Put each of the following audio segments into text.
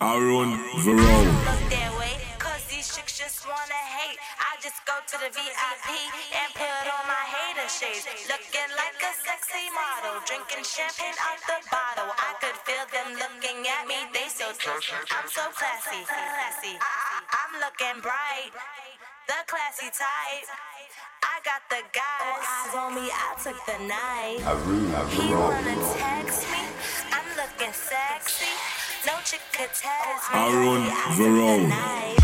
Aaron Verone. Look that way, cause these chicks just wanna hate. I just go to the VIP and put on my hater shades. Looking like a sexy model, drinking champagne out the bottle. I could feel them looking at me, they so. I'm so classy, classy. I- I'm looking bright, the classy type. I got the guys oh, eyes on me, I took the night. He wanna text me, I'm looking sexy. I took the Verone.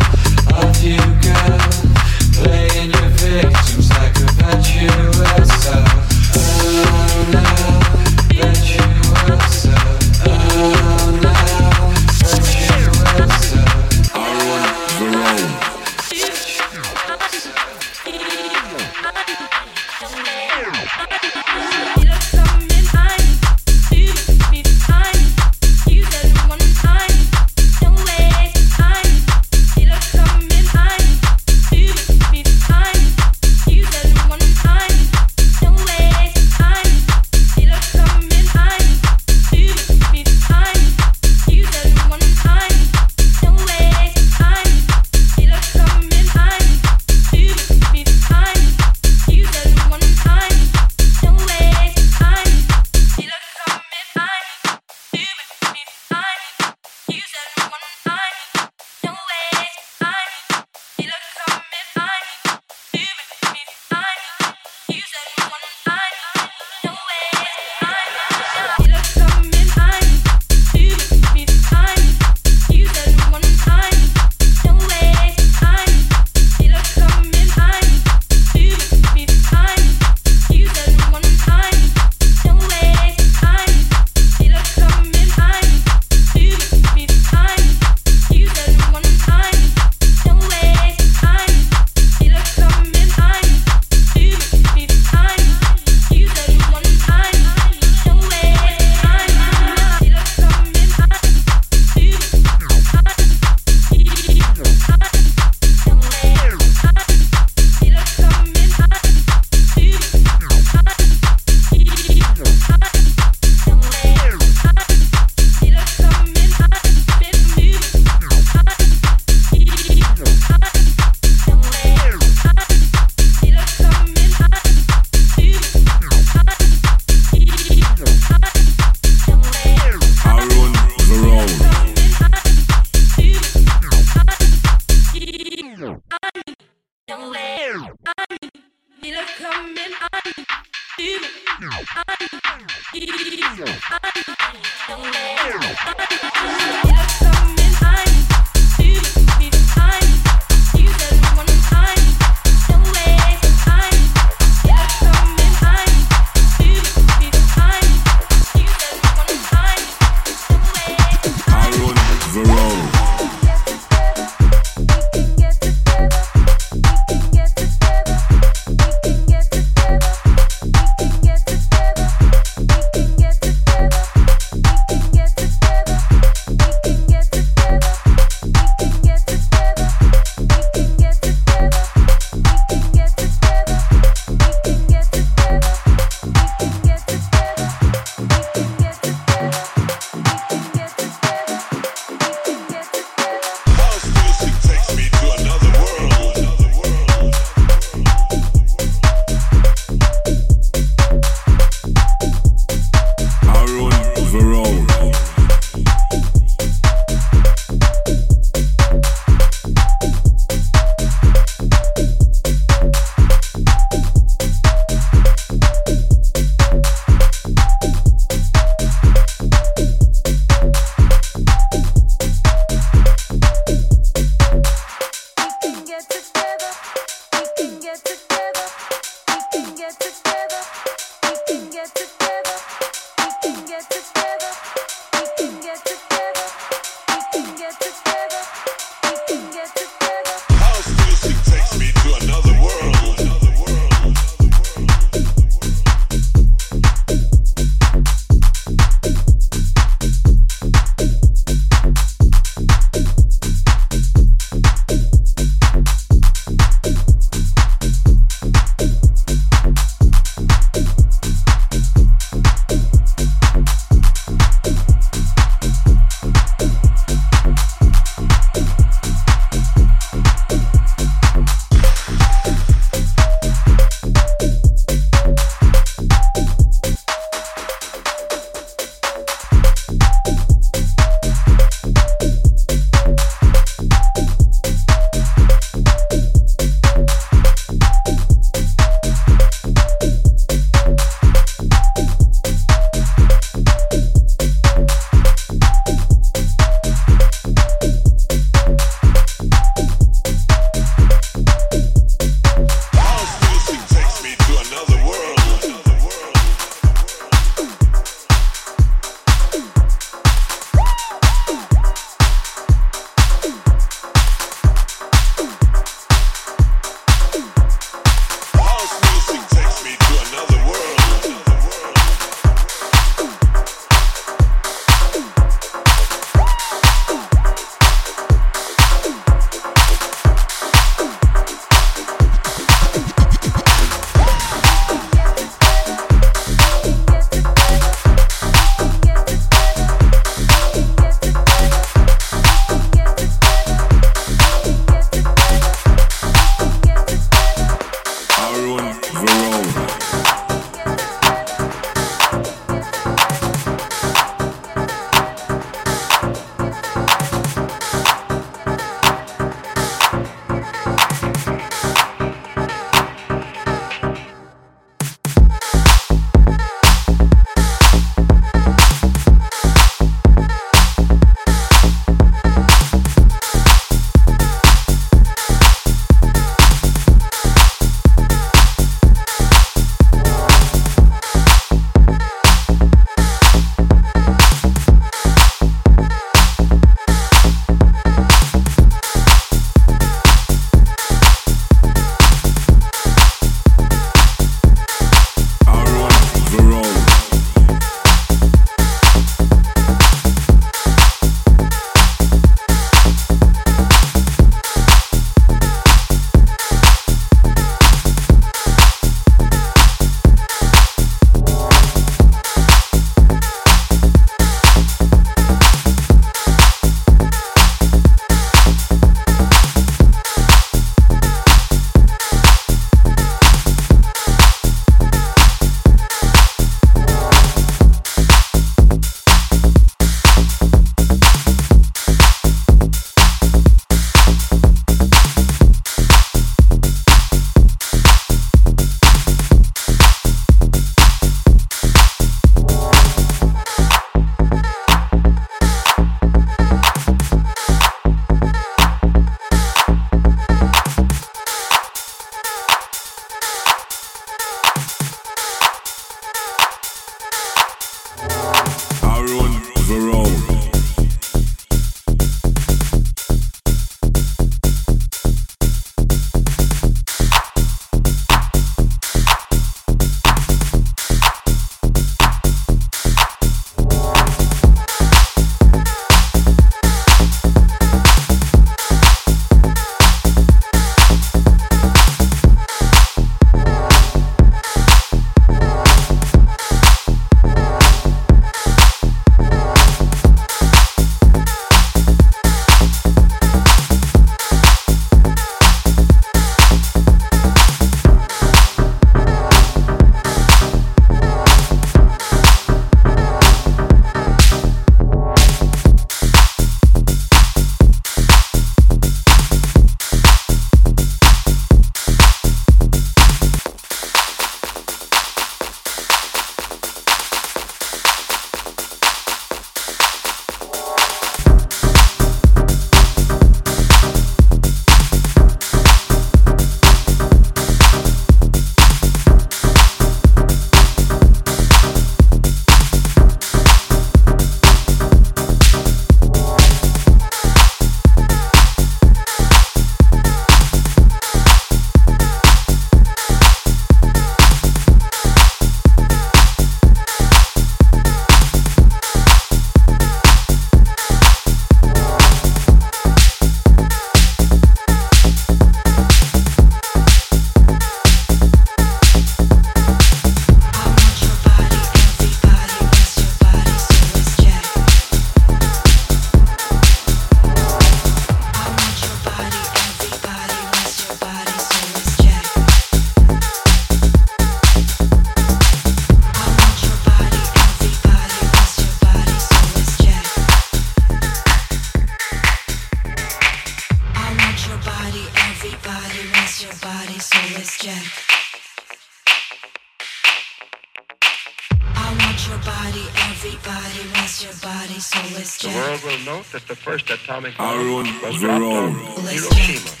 The world will note that the first atomic bomb was dropped on Hiroshima.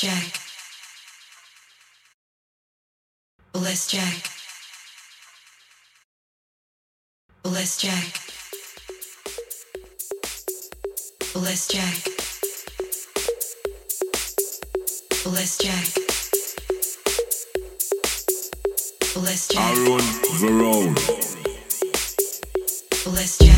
Jack. Bless Jack. Bless Jack. Bless Jack. Bless Jack. Bless Jack. Aaron Verone. Bless Jack.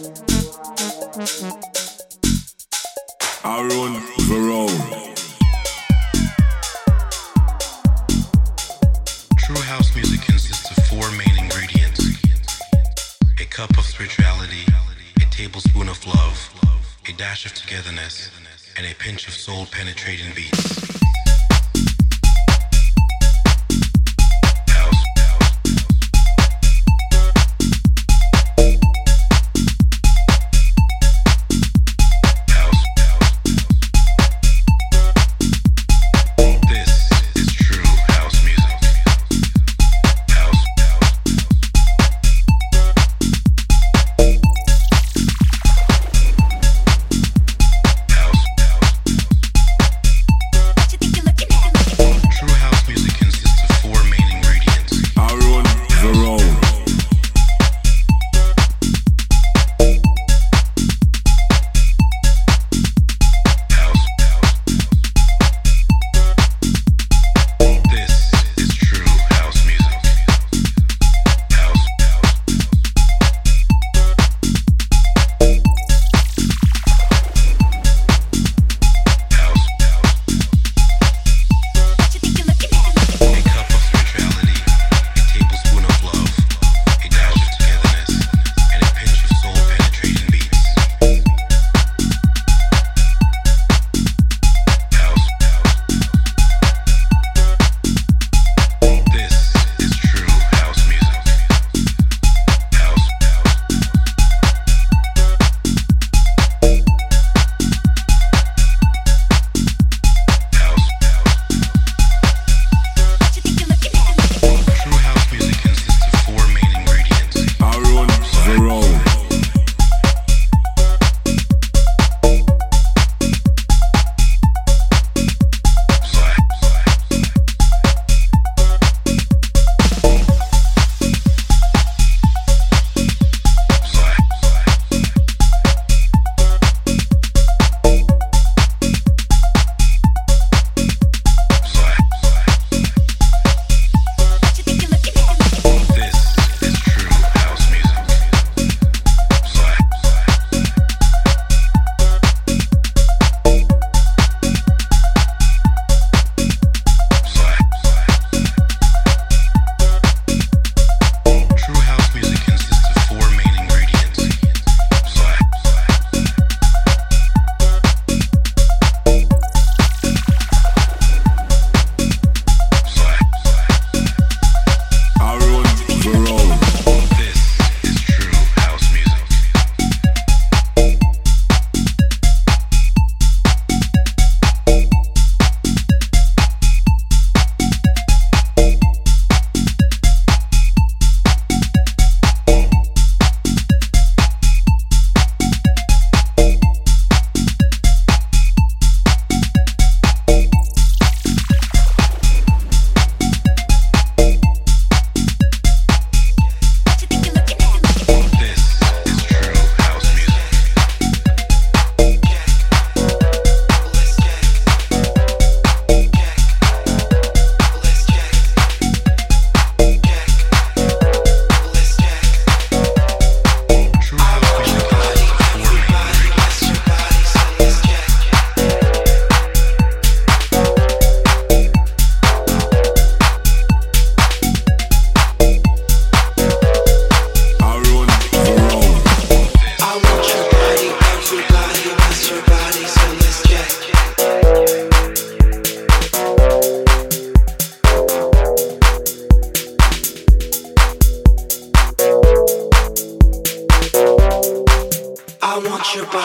Aaron Verone. True house music consists of four main ingredients a cup of spirituality, a tablespoon of love, a dash of togetherness, and a pinch of soul penetrating beats.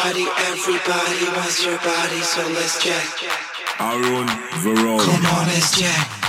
Body, everybody wants your body, so let's check. Aaron Verone. Come on, let's check.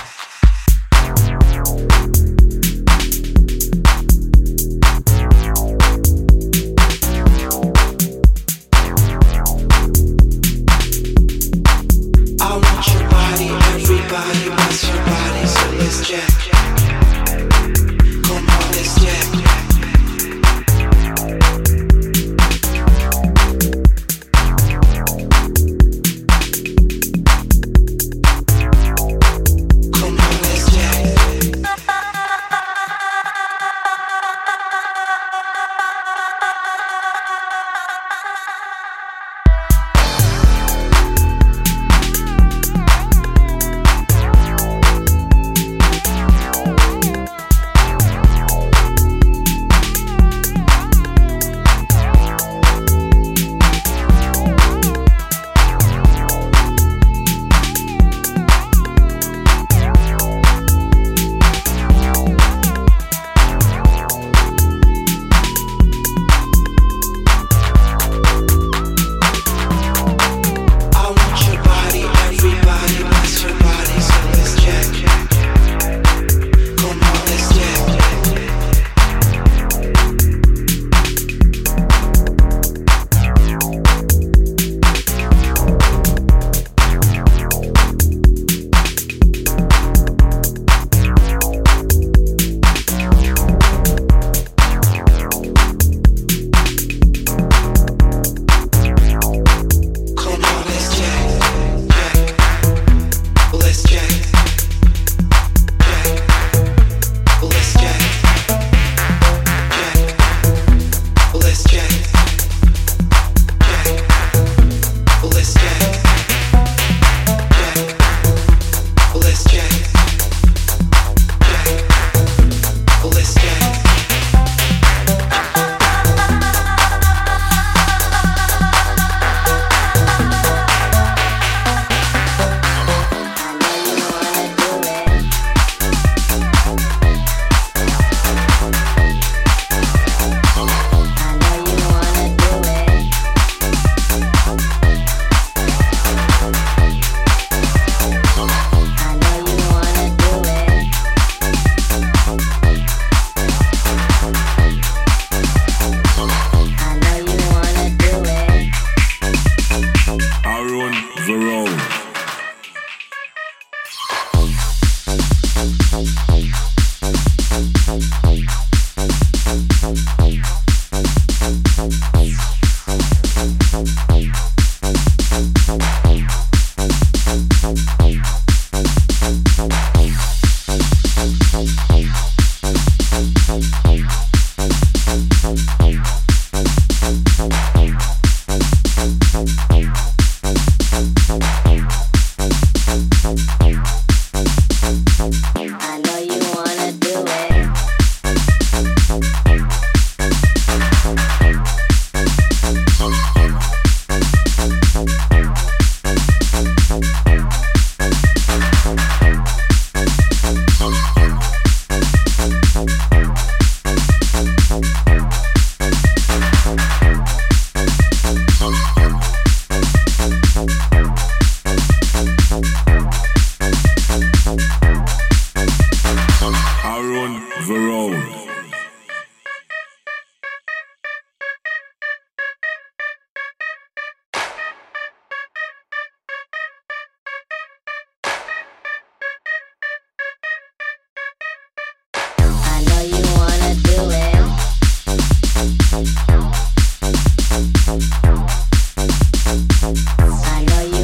Aaron Verone.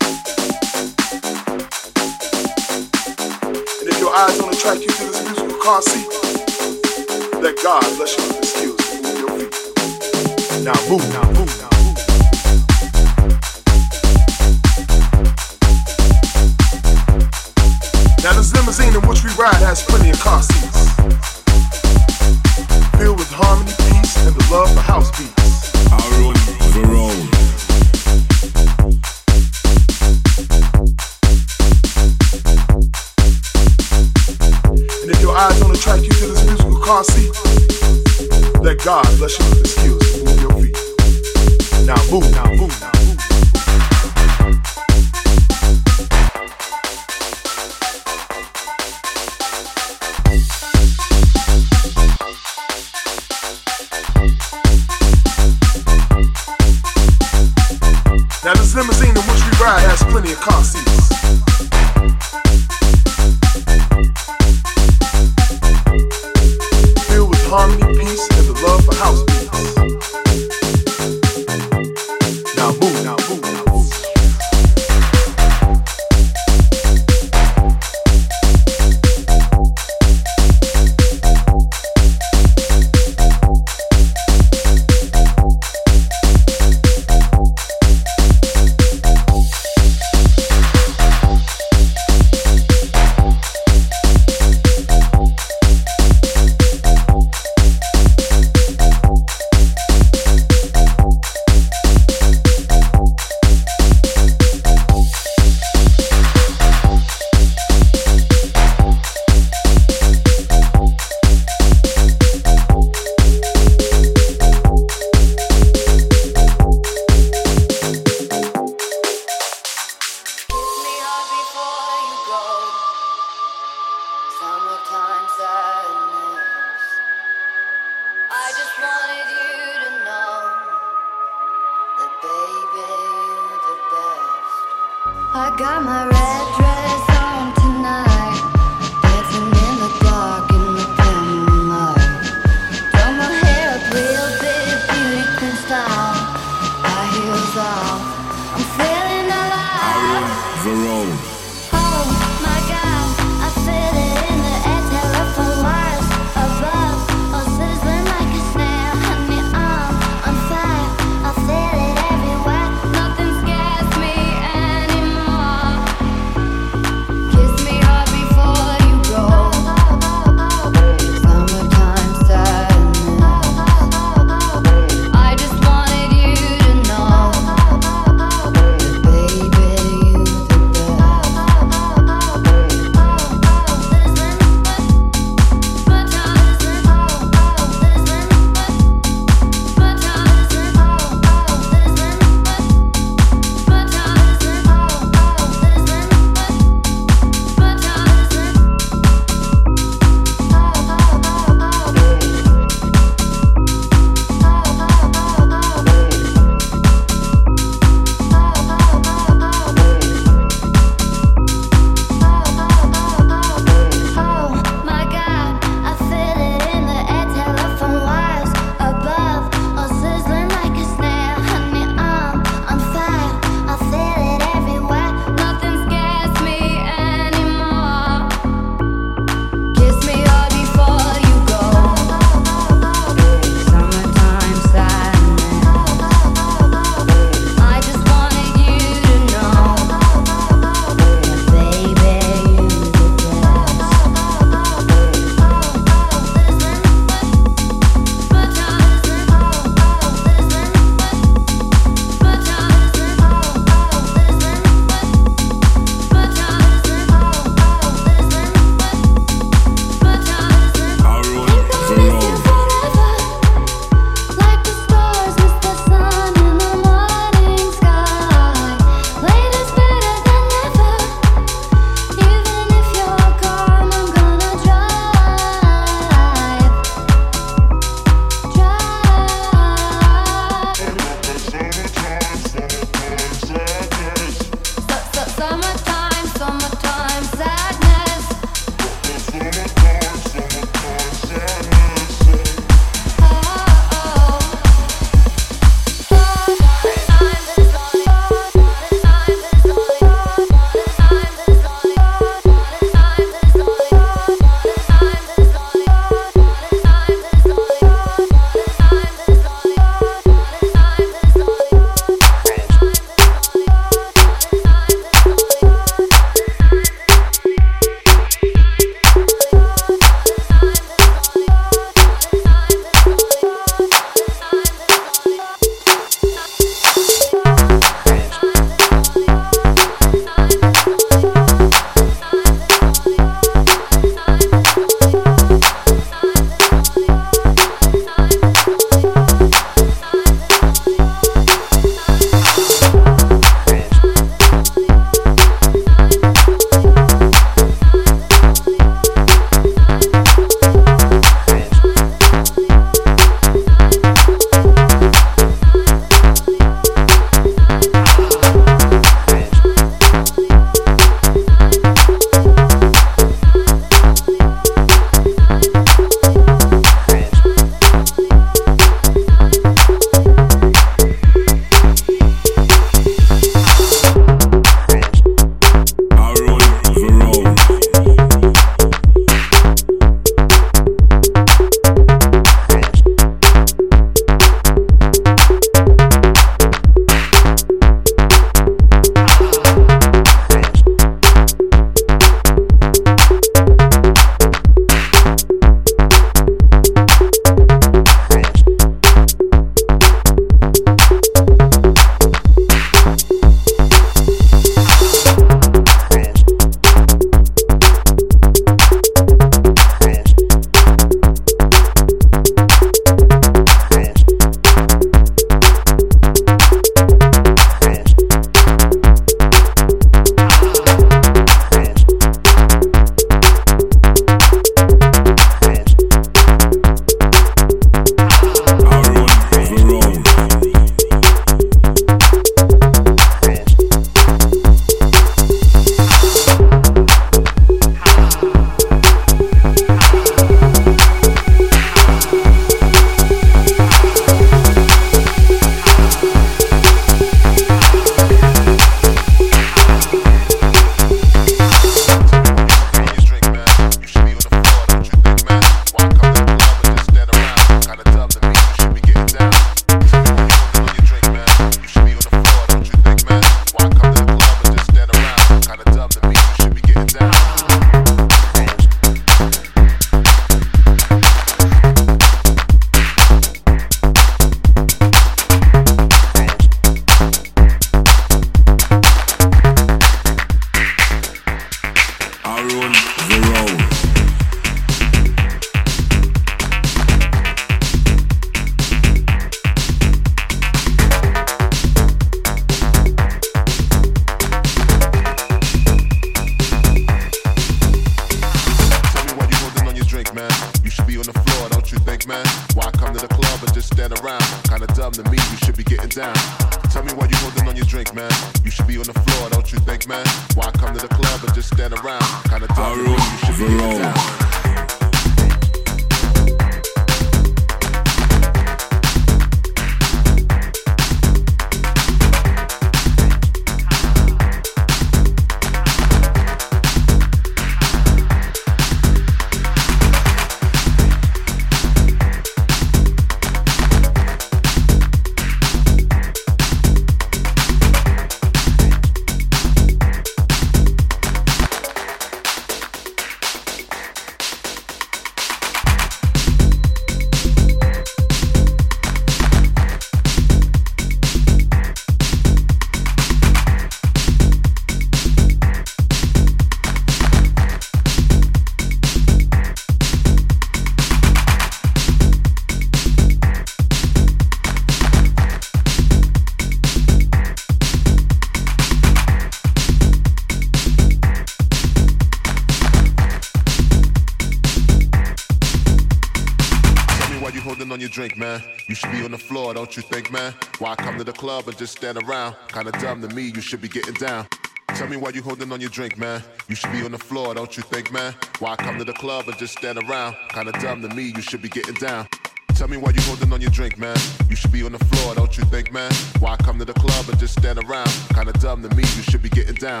Man. You should be on the floor, don't you think, man? Why come to the club and just stand around? Kinda dumb to me, you should be getting down. Tell me why you holding on your drink, man. You should be on the floor, don't you think, man? Why come to the club and just stand around? Kinda dumb to me, you should be getting down. Tell me why you holding on your drink, man. You should be on the floor, don't you think, man? Why come to the club and just stand around? Kinda dumb to me, you should be getting down.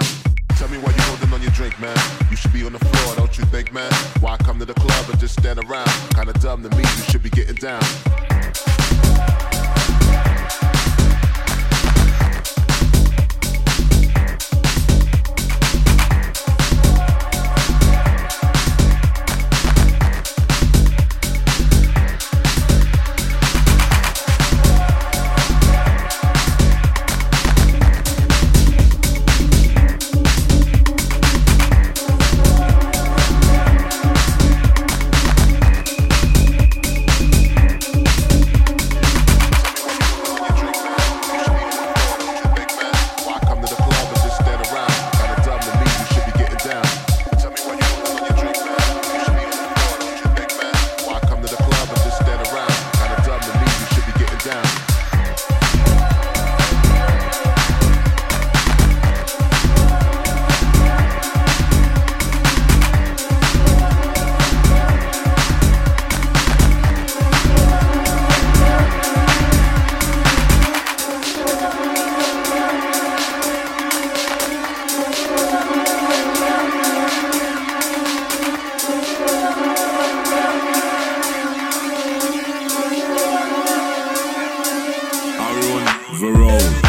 Tell me why you holding on your drink, man. You should be on the floor, don't you think, man? Why come to the club and just stand around? Kinda dumb to me, you should be getting down. Yeah. road.